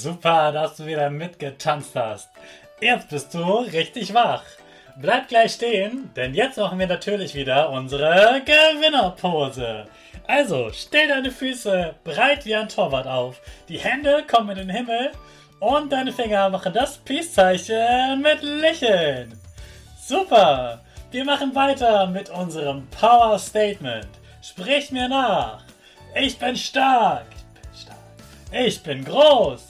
Super, dass du wieder mitgetanzt hast. Jetzt bist du richtig wach. Bleib gleich stehen, denn jetzt machen wir natürlich wieder unsere Gewinnerpose. Also, stell deine Füße breit wie ein Torwart auf. Die Hände kommen in den Himmel und deine Finger machen das Peace-Zeichen mit Lächeln. Super! Wir machen weiter mit unserem Power Statement. Sprich mir nach. Ich bin stark. Ich bin stark. Ich bin groß.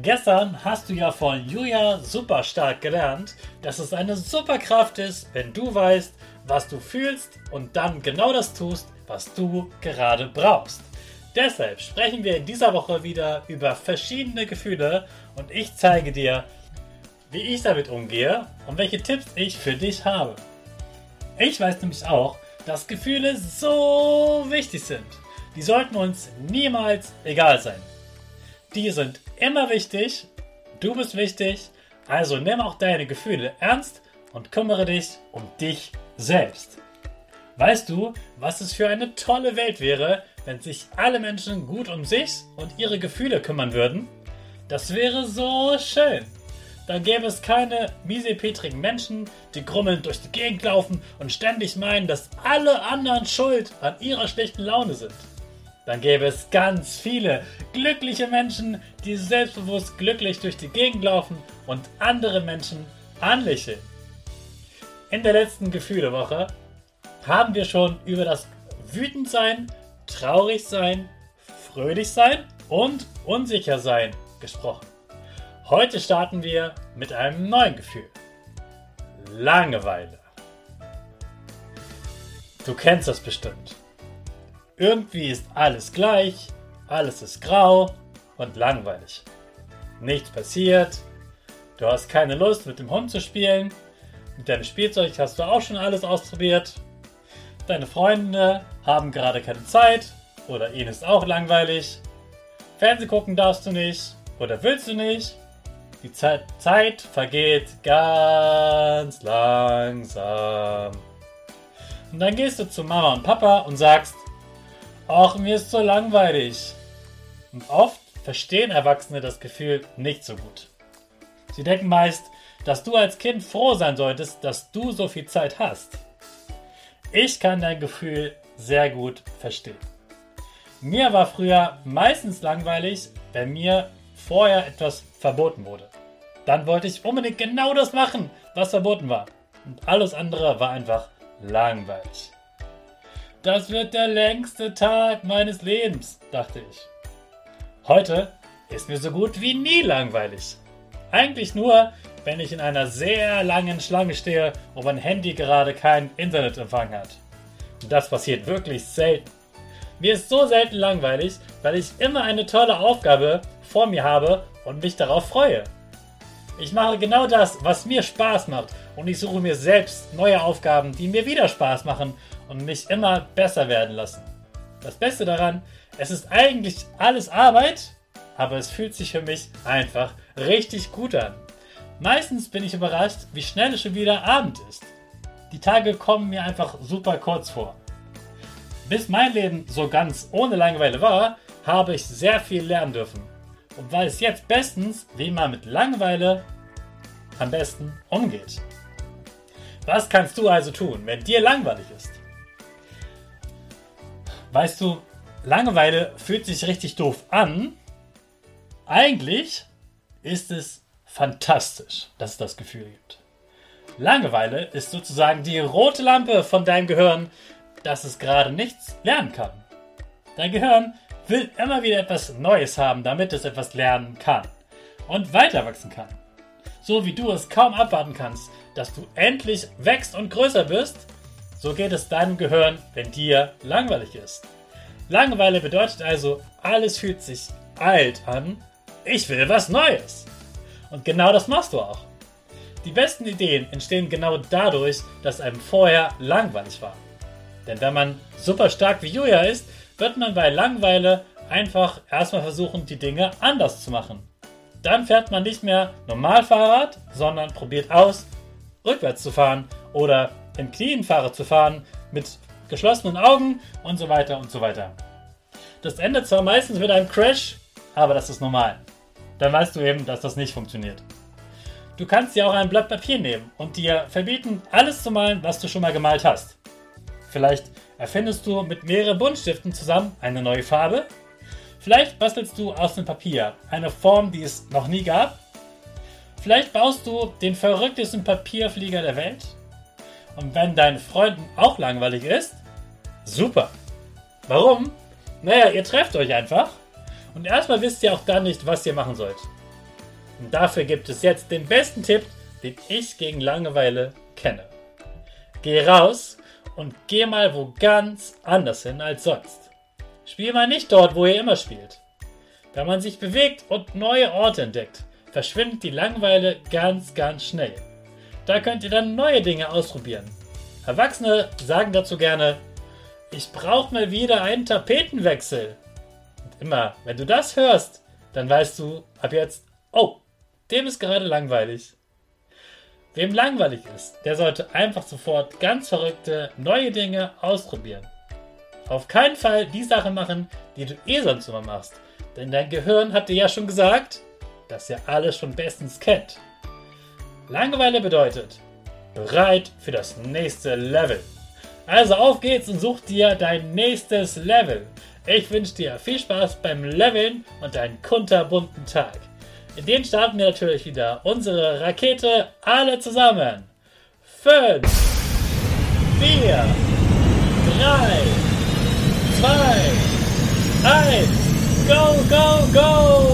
Gestern hast du ja von Julia super stark gelernt, dass es eine Superkraft ist, wenn du weißt, was du fühlst und dann genau das tust, was du gerade brauchst. Deshalb sprechen wir in dieser Woche wieder über verschiedene Gefühle und ich zeige dir, wie ich damit umgehe und welche Tipps ich für dich habe. Ich weiß nämlich auch, dass Gefühle so wichtig sind. Die sollten uns niemals egal sein. Die sind immer wichtig. Du bist wichtig. Also nimm auch deine Gefühle ernst und kümmere dich um dich selbst. Weißt du, was es für eine tolle Welt wäre, wenn sich alle Menschen gut um sich und ihre Gefühle kümmern würden? Das wäre so schön. Dann gäbe es keine miesepetrigen Menschen, die grummelnd durch die Gegend laufen und ständig meinen, dass alle anderen schuld an ihrer schlechten Laune sind dann gäbe es ganz viele glückliche Menschen, die selbstbewusst glücklich durch die Gegend laufen und andere Menschen anlächeln. In der letzten Gefühlewoche haben wir schon über das Wütendsein, Traurigsein, Fröhlichsein und Unsichersein gesprochen. Heute starten wir mit einem neuen Gefühl. Langeweile. Du kennst das bestimmt. Irgendwie ist alles gleich, alles ist grau und langweilig. Nichts passiert, du hast keine Lust mit dem Hund zu spielen, mit deinem Spielzeug hast du auch schon alles ausprobiert, deine Freunde haben gerade keine Zeit oder ihnen ist auch langweilig, Fernseh gucken darfst du nicht oder willst du nicht, die Zeit, Zeit vergeht ganz langsam. Und dann gehst du zu Mama und Papa und sagst, Ach, mir ist so langweilig. Und oft verstehen Erwachsene das Gefühl nicht so gut. Sie denken meist, dass du als Kind froh sein solltest, dass du so viel Zeit hast. Ich kann dein Gefühl sehr gut verstehen. Mir war früher meistens langweilig, wenn mir vorher etwas verboten wurde. Dann wollte ich unbedingt genau das machen, was verboten war. Und alles andere war einfach langweilig. Das wird der längste Tag meines Lebens, dachte ich. Heute ist mir so gut wie nie langweilig. Eigentlich nur, wenn ich in einer sehr langen Schlange stehe und mein Handy gerade keinen Internetempfang hat. Und das passiert wirklich selten. Mir ist so selten langweilig, weil ich immer eine tolle Aufgabe vor mir habe und mich darauf freue. Ich mache genau das, was mir Spaß macht und ich suche mir selbst neue Aufgaben, die mir wieder Spaß machen und mich immer besser werden lassen. Das Beste daran, es ist eigentlich alles Arbeit, aber es fühlt sich für mich einfach richtig gut an. Meistens bin ich überrascht, wie schnell es schon wieder Abend ist. Die Tage kommen mir einfach super kurz vor. Bis mein Leben so ganz ohne Langeweile war, habe ich sehr viel lernen dürfen und weiß jetzt bestens, wie man mit Langeweile am besten umgeht. Was kannst du also tun, wenn dir langweilig ist? Weißt du, Langeweile fühlt sich richtig doof an. Eigentlich ist es fantastisch, dass es das Gefühl gibt. Langeweile ist sozusagen die rote Lampe von deinem Gehirn, dass es gerade nichts lernen kann. Dein Gehirn will immer wieder etwas Neues haben, damit es etwas lernen kann und weiter wachsen kann. So wie du es kaum abwarten kannst, dass du endlich wächst und größer bist, so geht es deinem Gehirn, wenn dir langweilig ist. Langeweile bedeutet also, alles fühlt sich alt an. Ich will was Neues. Und genau das machst du auch. Die besten Ideen entstehen genau dadurch, dass einem vorher langweilig war. Denn wenn man super stark wie Julia ist, wird man bei Langeweile einfach erstmal versuchen, die Dinge anders zu machen. Dann fährt man nicht mehr normal Fahrrad, sondern probiert aus, rückwärts zu fahren oder im Knienfahrer zu fahren mit geschlossenen Augen und so weiter und so weiter. Das endet zwar meistens mit einem Crash, aber das ist normal. Dann weißt du eben, dass das nicht funktioniert. Du kannst dir auch ein Blatt Papier nehmen und dir verbieten, alles zu malen, was du schon mal gemalt hast. Vielleicht erfindest du mit mehreren Buntstiften zusammen eine neue Farbe. Vielleicht bastelst du aus dem Papier eine Form, die es noch nie gab. Vielleicht baust du den verrücktesten Papierflieger der Welt. Und wenn deinen Freunden auch langweilig ist, super. Warum? Naja, ihr trefft euch einfach und erstmal wisst ihr auch dann nicht, was ihr machen sollt. Und dafür gibt es jetzt den besten Tipp, den ich gegen Langeweile kenne. Geh raus und geh mal wo ganz anders hin als sonst. Spiel mal nicht dort, wo ihr immer spielt. Wenn man sich bewegt und neue Orte entdeckt, verschwindet die Langeweile ganz, ganz schnell. Da könnt ihr dann neue Dinge ausprobieren. Erwachsene sagen dazu gerne, ich brauche mal wieder einen Tapetenwechsel. Und immer, wenn du das hörst, dann weißt du ab jetzt, oh, dem ist gerade langweilig. Wem langweilig ist, der sollte einfach sofort ganz verrückte neue Dinge ausprobieren. Auf keinen Fall die Sachen machen, die du eh sonst immer machst. Denn dein Gehirn hat dir ja schon gesagt, dass er alles schon bestens kennt. Langeweile bedeutet, bereit für das nächste Level. Also auf geht's und such dir dein nächstes Level. Ich wünsche dir viel Spaß beim Leveln und einen kunterbunten Tag. In den starten wir natürlich wieder unsere Rakete alle zusammen. 5, 4, 3, 2, 1, go, go, go!